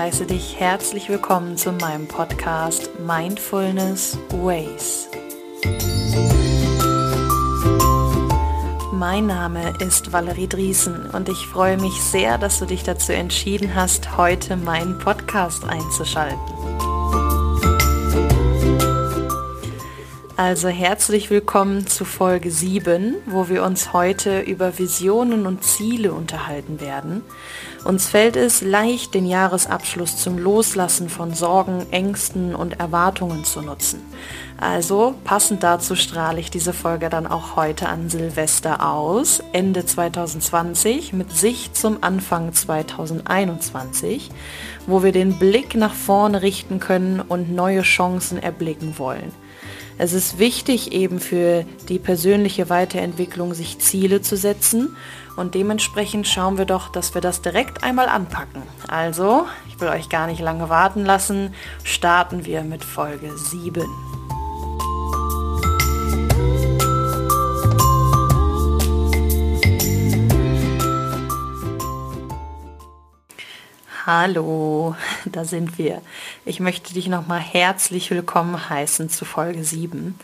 heiße dich herzlich willkommen zu meinem Podcast Mindfulness Ways. Mein Name ist Valerie Driesen und ich freue mich sehr, dass du dich dazu entschieden hast, heute meinen Podcast einzuschalten. Also herzlich willkommen zu Folge 7, wo wir uns heute über Visionen und Ziele unterhalten werden. Uns fällt es leicht, den Jahresabschluss zum Loslassen von Sorgen, Ängsten und Erwartungen zu nutzen. Also passend dazu strahle ich diese Folge dann auch heute an Silvester aus, Ende 2020 mit Sicht zum Anfang 2021, wo wir den Blick nach vorne richten können und neue Chancen erblicken wollen. Es ist wichtig eben für die persönliche Weiterentwicklung, sich Ziele zu setzen und dementsprechend schauen wir doch, dass wir das direkt einmal anpacken. Also, ich will euch gar nicht lange warten lassen, starten wir mit Folge 7. Hallo, da sind wir. Ich möchte dich nochmal herzlich willkommen heißen zu Folge 7.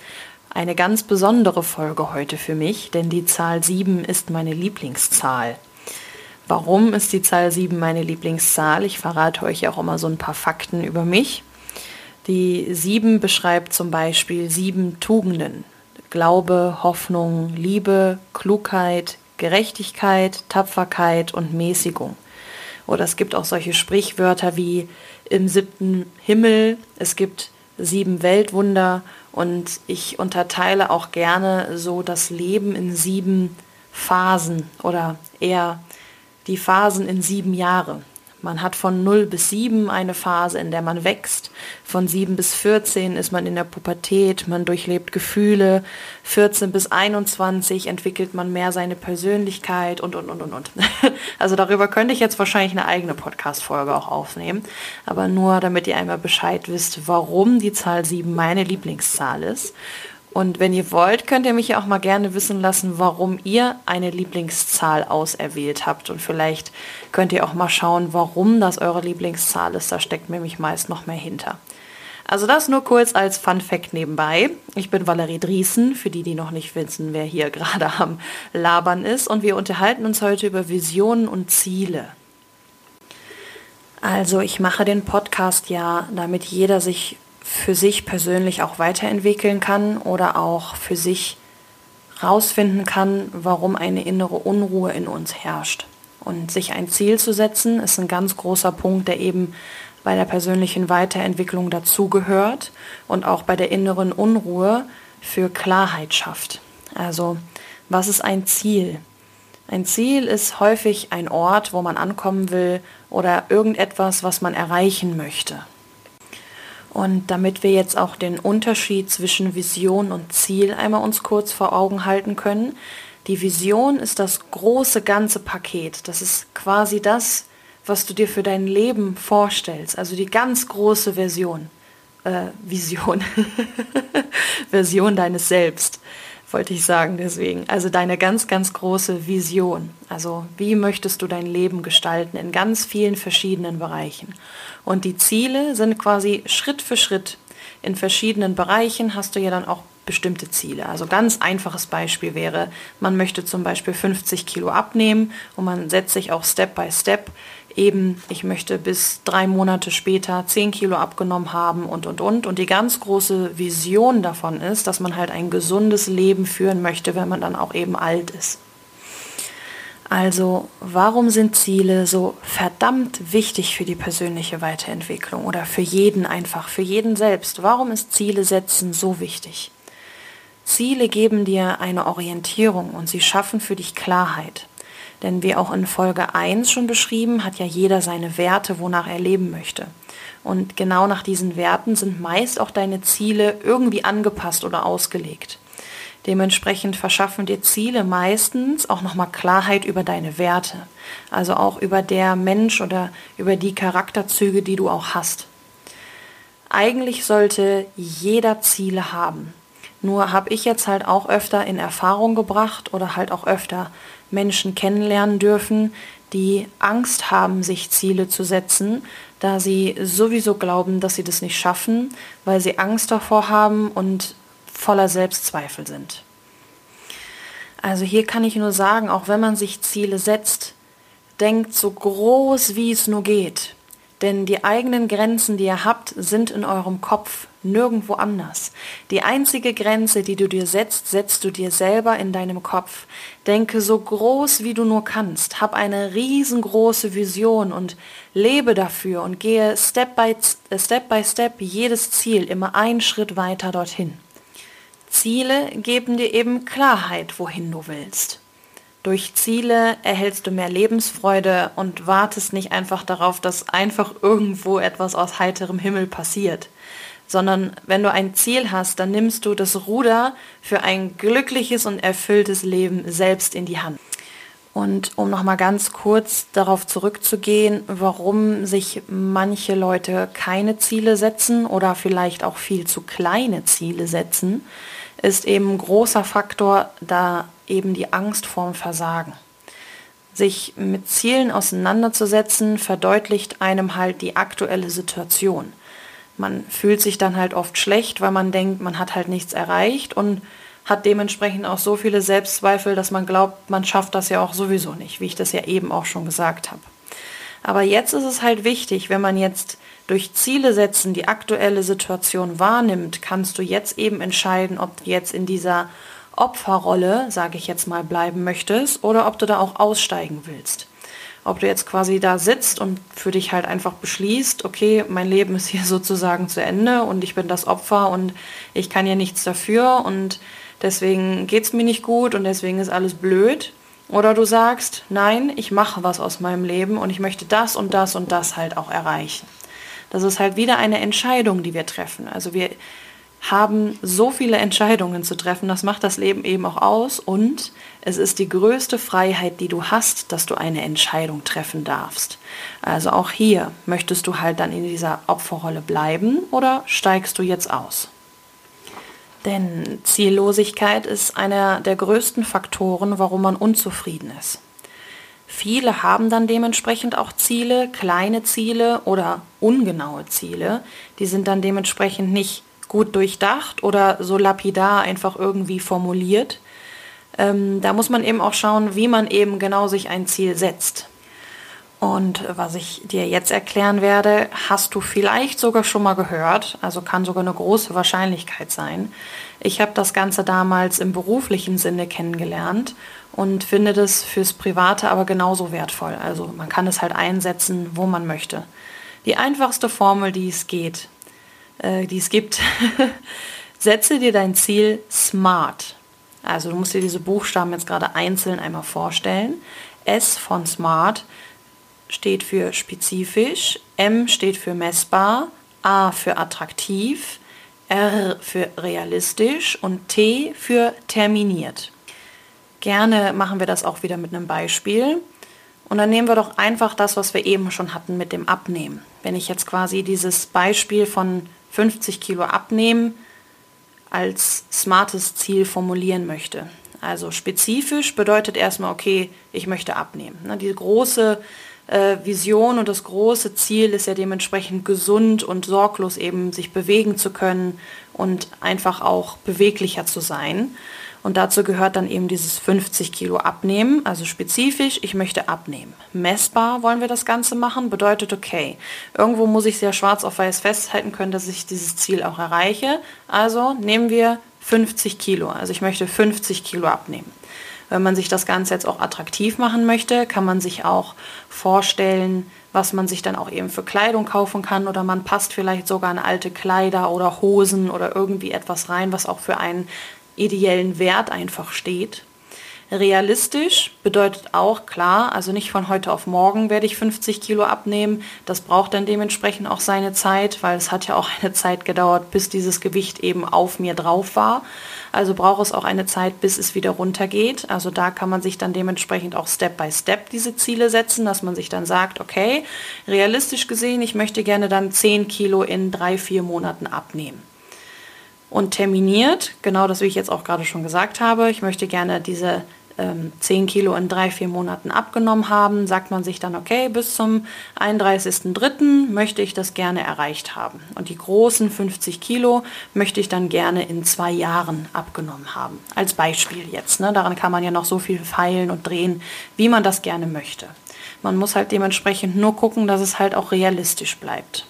Eine ganz besondere Folge heute für mich, denn die Zahl 7 ist meine Lieblingszahl. Warum ist die Zahl 7 meine Lieblingszahl? Ich verrate euch auch immer so ein paar Fakten über mich. Die 7 beschreibt zum Beispiel sieben Tugenden. Glaube, Hoffnung, Liebe, Klugheit, Gerechtigkeit, Tapferkeit und Mäßigung. Oder es gibt auch solche Sprichwörter wie im siebten Himmel, es gibt sieben Weltwunder und ich unterteile auch gerne so das Leben in sieben Phasen oder eher die Phasen in sieben Jahre. Man hat von 0 bis 7 eine Phase, in der man wächst. Von 7 bis 14 ist man in der Pubertät, man durchlebt Gefühle. 14 bis 21 entwickelt man mehr seine Persönlichkeit und, und, und, und, und. Also darüber könnte ich jetzt wahrscheinlich eine eigene Podcast-Folge auch aufnehmen. Aber nur, damit ihr einmal Bescheid wisst, warum die Zahl 7 meine Lieblingszahl ist. Und wenn ihr wollt, könnt ihr mich ja auch mal gerne wissen lassen, warum ihr eine Lieblingszahl auserwählt habt. Und vielleicht könnt ihr auch mal schauen, warum das eure Lieblingszahl ist. Da steckt nämlich meist noch mehr hinter. Also das nur kurz als Fun Fact nebenbei. Ich bin Valerie Driesen, für die, die noch nicht wissen, wer hier gerade am Labern ist. Und wir unterhalten uns heute über Visionen und Ziele. Also ich mache den Podcast ja, damit jeder sich für sich persönlich auch weiterentwickeln kann oder auch für sich rausfinden kann, warum eine innere Unruhe in uns herrscht. Und sich ein Ziel zu setzen, ist ein ganz großer Punkt, der eben bei der persönlichen Weiterentwicklung dazugehört und auch bei der inneren Unruhe für Klarheit schafft. Also, was ist ein Ziel? Ein Ziel ist häufig ein Ort, wo man ankommen will oder irgendetwas, was man erreichen möchte. Und damit wir jetzt auch den Unterschied zwischen Vision und Ziel einmal uns kurz vor Augen halten können. Die Vision ist das große ganze Paket. Das ist quasi das, was du dir für dein Leben vorstellst. Also die ganz große Version. Äh, Vision. Version deines Selbst wollte ich sagen deswegen. Also deine ganz, ganz große Vision. Also wie möchtest du dein Leben gestalten in ganz vielen verschiedenen Bereichen. Und die Ziele sind quasi Schritt für Schritt. In verschiedenen Bereichen hast du ja dann auch bestimmte Ziele. Also ganz einfaches Beispiel wäre, man möchte zum Beispiel 50 Kilo abnehmen und man setzt sich auch Step by Step eben, ich möchte bis drei Monate später 10 Kilo abgenommen haben und, und, und. Und die ganz große Vision davon ist, dass man halt ein gesundes Leben führen möchte, wenn man dann auch eben alt ist. Also warum sind Ziele so verdammt wichtig für die persönliche Weiterentwicklung oder für jeden einfach, für jeden selbst? Warum ist Ziele setzen so wichtig? Ziele geben dir eine Orientierung und sie schaffen für dich Klarheit. Denn wie auch in Folge 1 schon beschrieben, hat ja jeder seine Werte, wonach er leben möchte. Und genau nach diesen Werten sind meist auch deine Ziele irgendwie angepasst oder ausgelegt. Dementsprechend verschaffen dir Ziele meistens auch nochmal Klarheit über deine Werte. Also auch über der Mensch oder über die Charakterzüge, die du auch hast. Eigentlich sollte jeder Ziele haben. Nur habe ich jetzt halt auch öfter in Erfahrung gebracht oder halt auch öfter Menschen kennenlernen dürfen, die Angst haben, sich Ziele zu setzen, da sie sowieso glauben, dass sie das nicht schaffen, weil sie Angst davor haben und voller Selbstzweifel sind. Also hier kann ich nur sagen, auch wenn man sich Ziele setzt, denkt so groß, wie es nur geht. Denn die eigenen Grenzen, die ihr habt, sind in eurem Kopf, nirgendwo anders. Die einzige Grenze, die du dir setzt, setzt du dir selber in deinem Kopf. Denke so groß, wie du nur kannst. Hab eine riesengroße Vision und lebe dafür und gehe Step by Step, by Step jedes Ziel immer einen Schritt weiter dorthin. Ziele geben dir eben Klarheit, wohin du willst. Durch Ziele erhältst du mehr Lebensfreude und wartest nicht einfach darauf, dass einfach irgendwo etwas aus heiterem Himmel passiert, sondern wenn du ein Ziel hast, dann nimmst du das Ruder für ein glückliches und erfülltes Leben selbst in die Hand. Und um nochmal ganz kurz darauf zurückzugehen, warum sich manche Leute keine Ziele setzen oder vielleicht auch viel zu kleine Ziele setzen, ist eben großer Faktor, da eben die Angst vorm Versagen. Sich mit Zielen auseinanderzusetzen, verdeutlicht einem halt die aktuelle Situation. Man fühlt sich dann halt oft schlecht, weil man denkt, man hat halt nichts erreicht und hat dementsprechend auch so viele Selbstzweifel, dass man glaubt, man schafft das ja auch sowieso nicht, wie ich das ja eben auch schon gesagt habe. Aber jetzt ist es halt wichtig, wenn man jetzt durch Ziele setzen die aktuelle Situation wahrnimmt, kannst du jetzt eben entscheiden, ob du jetzt in dieser Opferrolle, sage ich jetzt mal, bleiben möchtest oder ob du da auch aussteigen willst. Ob du jetzt quasi da sitzt und für dich halt einfach beschließt, okay, mein Leben ist hier sozusagen zu Ende und ich bin das Opfer und ich kann ja nichts dafür und deswegen geht es mir nicht gut und deswegen ist alles blöd. Oder du sagst, nein, ich mache was aus meinem Leben und ich möchte das und das und das halt auch erreichen. Das ist halt wieder eine Entscheidung, die wir treffen. Also wir haben so viele Entscheidungen zu treffen, das macht das Leben eben auch aus und es ist die größte Freiheit, die du hast, dass du eine Entscheidung treffen darfst. Also auch hier möchtest du halt dann in dieser Opferrolle bleiben oder steigst du jetzt aus? Denn Ziellosigkeit ist einer der größten Faktoren, warum man unzufrieden ist. Viele haben dann dementsprechend auch Ziele, kleine Ziele oder ungenaue Ziele. Die sind dann dementsprechend nicht gut durchdacht oder so lapidar einfach irgendwie formuliert. Ähm, da muss man eben auch schauen, wie man eben genau sich ein Ziel setzt. Und was ich dir jetzt erklären werde, hast du vielleicht sogar schon mal gehört, also kann sogar eine große Wahrscheinlichkeit sein. Ich habe das Ganze damals im beruflichen Sinne kennengelernt und finde das fürs Private aber genauso wertvoll. Also man kann es halt einsetzen, wo man möchte. Die einfachste Formel, die es geht, äh, die es gibt, setze dir dein Ziel smart. Also du musst dir diese Buchstaben jetzt gerade einzeln einmal vorstellen. S von smart steht für spezifisch, M steht für messbar, A für attraktiv, R für realistisch und T für terminiert. Gerne machen wir das auch wieder mit einem Beispiel. Und dann nehmen wir doch einfach das, was wir eben schon hatten mit dem Abnehmen. Wenn ich jetzt quasi dieses Beispiel von 50 Kilo abnehmen als smartes Ziel formulieren möchte. Also spezifisch bedeutet erstmal, okay, ich möchte abnehmen. Ne, die große äh, Vision und das große Ziel ist ja dementsprechend gesund und sorglos eben sich bewegen zu können und einfach auch beweglicher zu sein. Und dazu gehört dann eben dieses 50 Kilo abnehmen, also spezifisch, ich möchte abnehmen. Messbar wollen wir das Ganze machen, bedeutet, okay, irgendwo muss ich sehr schwarz auf weiß festhalten können, dass ich dieses Ziel auch erreiche. Also nehmen wir 50 Kilo, also ich möchte 50 Kilo abnehmen. Wenn man sich das Ganze jetzt auch attraktiv machen möchte, kann man sich auch vorstellen, was man sich dann auch eben für Kleidung kaufen kann oder man passt vielleicht sogar an alte Kleider oder Hosen oder irgendwie etwas rein, was auch für einen ideellen Wert einfach steht. Realistisch bedeutet auch klar, also nicht von heute auf morgen werde ich 50 Kilo abnehmen. Das braucht dann dementsprechend auch seine Zeit, weil es hat ja auch eine Zeit gedauert, bis dieses Gewicht eben auf mir drauf war. Also braucht es auch eine Zeit, bis es wieder runtergeht. Also da kann man sich dann dementsprechend auch Step by Step diese Ziele setzen, dass man sich dann sagt, okay, realistisch gesehen, ich möchte gerne dann 10 Kilo in drei, vier Monaten abnehmen und terminiert, genau das, wie ich jetzt auch gerade schon gesagt habe. Ich möchte gerne diese ähm, 10 Kilo in drei, vier Monaten abgenommen haben, sagt man sich dann, okay, bis zum 31.03. möchte ich das gerne erreicht haben. Und die großen 50 Kilo möchte ich dann gerne in zwei Jahren abgenommen haben. Als Beispiel jetzt. Ne? Daran kann man ja noch so viel feilen und drehen, wie man das gerne möchte. Man muss halt dementsprechend nur gucken, dass es halt auch realistisch bleibt.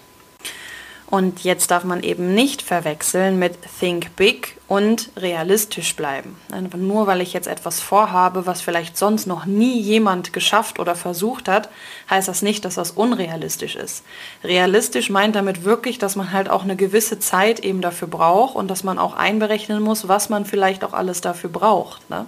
Und jetzt darf man eben nicht verwechseln mit Think Big und realistisch bleiben. Nur weil ich jetzt etwas vorhabe, was vielleicht sonst noch nie jemand geschafft oder versucht hat, heißt das nicht, dass das unrealistisch ist. Realistisch meint damit wirklich, dass man halt auch eine gewisse Zeit eben dafür braucht und dass man auch einberechnen muss, was man vielleicht auch alles dafür braucht. Ne?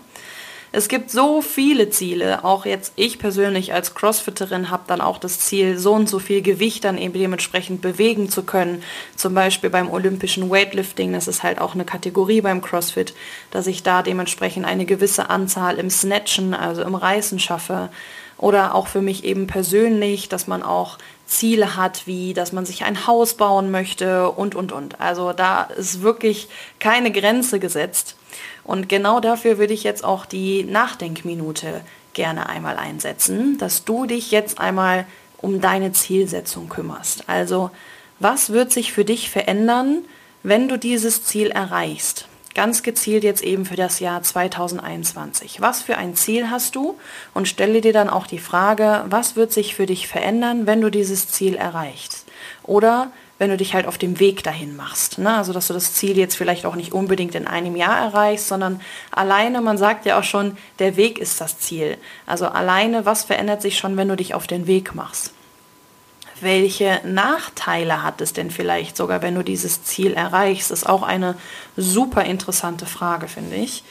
Es gibt so viele Ziele. Auch jetzt ich persönlich als Crossfitterin habe dann auch das Ziel, so und so viel Gewicht dann eben dementsprechend bewegen zu können. Zum Beispiel beim olympischen Weightlifting, das ist halt auch eine Kategorie beim CrossFit, dass ich da dementsprechend eine gewisse Anzahl im Snatchen, also im Reißen schaffe. Oder auch für mich eben persönlich, dass man auch Ziele hat, wie dass man sich ein Haus bauen möchte und, und, und. Also da ist wirklich keine Grenze gesetzt. Und genau dafür würde ich jetzt auch die Nachdenkminute gerne einmal einsetzen, dass du dich jetzt einmal um deine Zielsetzung kümmerst. Also, was wird sich für dich verändern, wenn du dieses Ziel erreichst? Ganz gezielt jetzt eben für das Jahr 2021. Was für ein Ziel hast du? Und stelle dir dann auch die Frage, was wird sich für dich verändern, wenn du dieses Ziel erreichst? Oder wenn du dich halt auf dem Weg dahin machst. Ne? Also dass du das Ziel jetzt vielleicht auch nicht unbedingt in einem Jahr erreichst, sondern alleine, man sagt ja auch schon, der Weg ist das Ziel. Also alleine, was verändert sich schon, wenn du dich auf den Weg machst? Welche Nachteile hat es denn vielleicht sogar, wenn du dieses Ziel erreichst? Ist auch eine super interessante Frage, finde ich.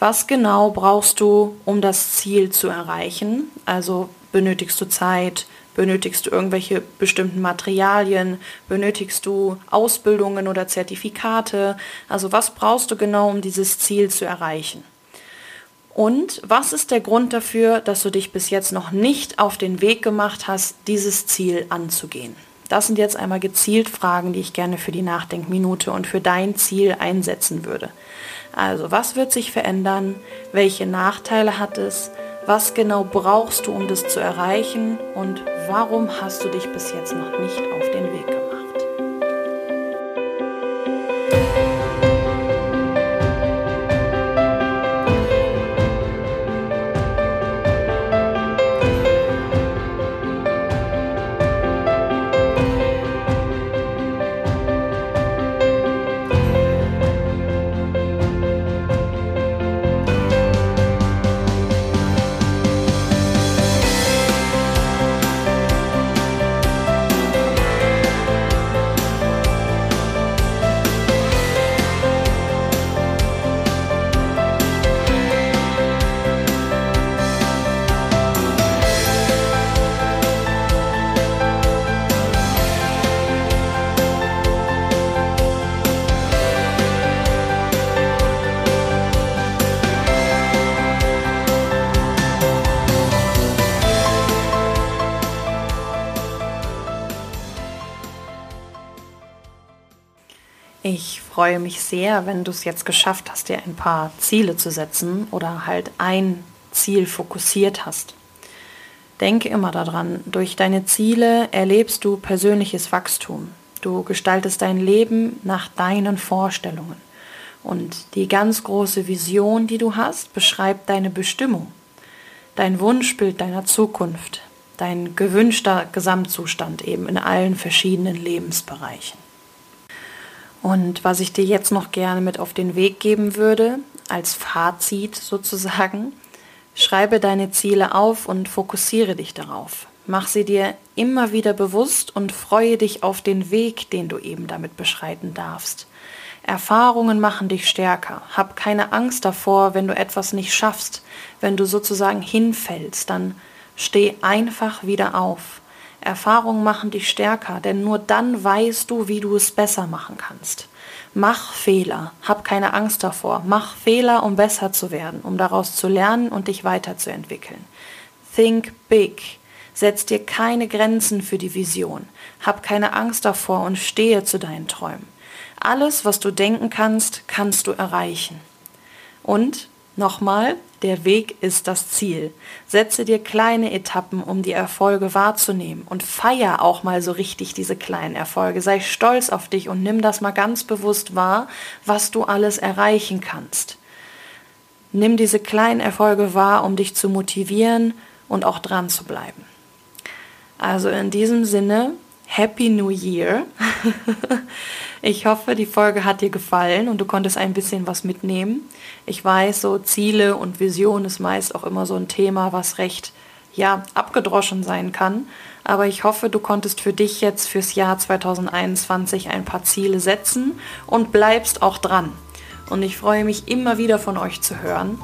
Was genau brauchst du, um das Ziel zu erreichen? Also benötigst du Zeit, Benötigst du irgendwelche bestimmten Materialien? Benötigst du Ausbildungen oder Zertifikate? Also was brauchst du genau, um dieses Ziel zu erreichen? Und was ist der Grund dafür, dass du dich bis jetzt noch nicht auf den Weg gemacht hast, dieses Ziel anzugehen? Das sind jetzt einmal gezielt Fragen, die ich gerne für die Nachdenkminute und für dein Ziel einsetzen würde. Also, was wird sich verändern? Welche Nachteile hat es? Was genau brauchst du, um das zu erreichen? Und warum hast du dich bis jetzt noch nicht auf den Weg gemacht? Ich freue mich sehr, wenn du es jetzt geschafft hast, dir ein paar Ziele zu setzen oder halt ein Ziel fokussiert hast. Denke immer daran, durch deine Ziele erlebst du persönliches Wachstum. Du gestaltest dein Leben nach deinen Vorstellungen. Und die ganz große Vision, die du hast, beschreibt deine Bestimmung, dein Wunschbild deiner Zukunft, dein gewünschter Gesamtzustand eben in allen verschiedenen Lebensbereichen. Und was ich dir jetzt noch gerne mit auf den Weg geben würde, als Fazit sozusagen, schreibe deine Ziele auf und fokussiere dich darauf. Mach sie dir immer wieder bewusst und freue dich auf den Weg, den du eben damit beschreiten darfst. Erfahrungen machen dich stärker. Hab keine Angst davor, wenn du etwas nicht schaffst, wenn du sozusagen hinfällst, dann steh einfach wieder auf. Erfahrungen machen dich stärker, denn nur dann weißt du, wie du es besser machen kannst. Mach Fehler, hab keine Angst davor. Mach Fehler, um besser zu werden, um daraus zu lernen und dich weiterzuentwickeln. Think big. Setz dir keine Grenzen für die Vision. Hab keine Angst davor und stehe zu deinen Träumen. Alles, was du denken kannst, kannst du erreichen. Und Nochmal, der Weg ist das Ziel. Setze dir kleine Etappen, um die Erfolge wahrzunehmen und feier auch mal so richtig diese kleinen Erfolge. Sei stolz auf dich und nimm das mal ganz bewusst wahr, was du alles erreichen kannst. Nimm diese kleinen Erfolge wahr, um dich zu motivieren und auch dran zu bleiben. Also in diesem Sinne, Happy New Year. ich hoffe, die Folge hat dir gefallen und du konntest ein bisschen was mitnehmen. Ich weiß, so Ziele und Vision ist meist auch immer so ein Thema, was recht ja, abgedroschen sein kann. Aber ich hoffe, du konntest für dich jetzt fürs Jahr 2021 ein paar Ziele setzen und bleibst auch dran. Und ich freue mich immer wieder von euch zu hören.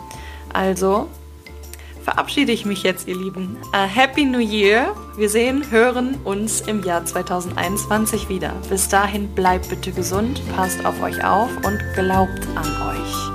Also verabschiede ich mich jetzt, ihr Lieben. Uh, Happy New Year. Wir sehen, hören uns im Jahr 2021 wieder. Bis dahin bleibt bitte gesund, passt auf euch auf und glaubt an euch.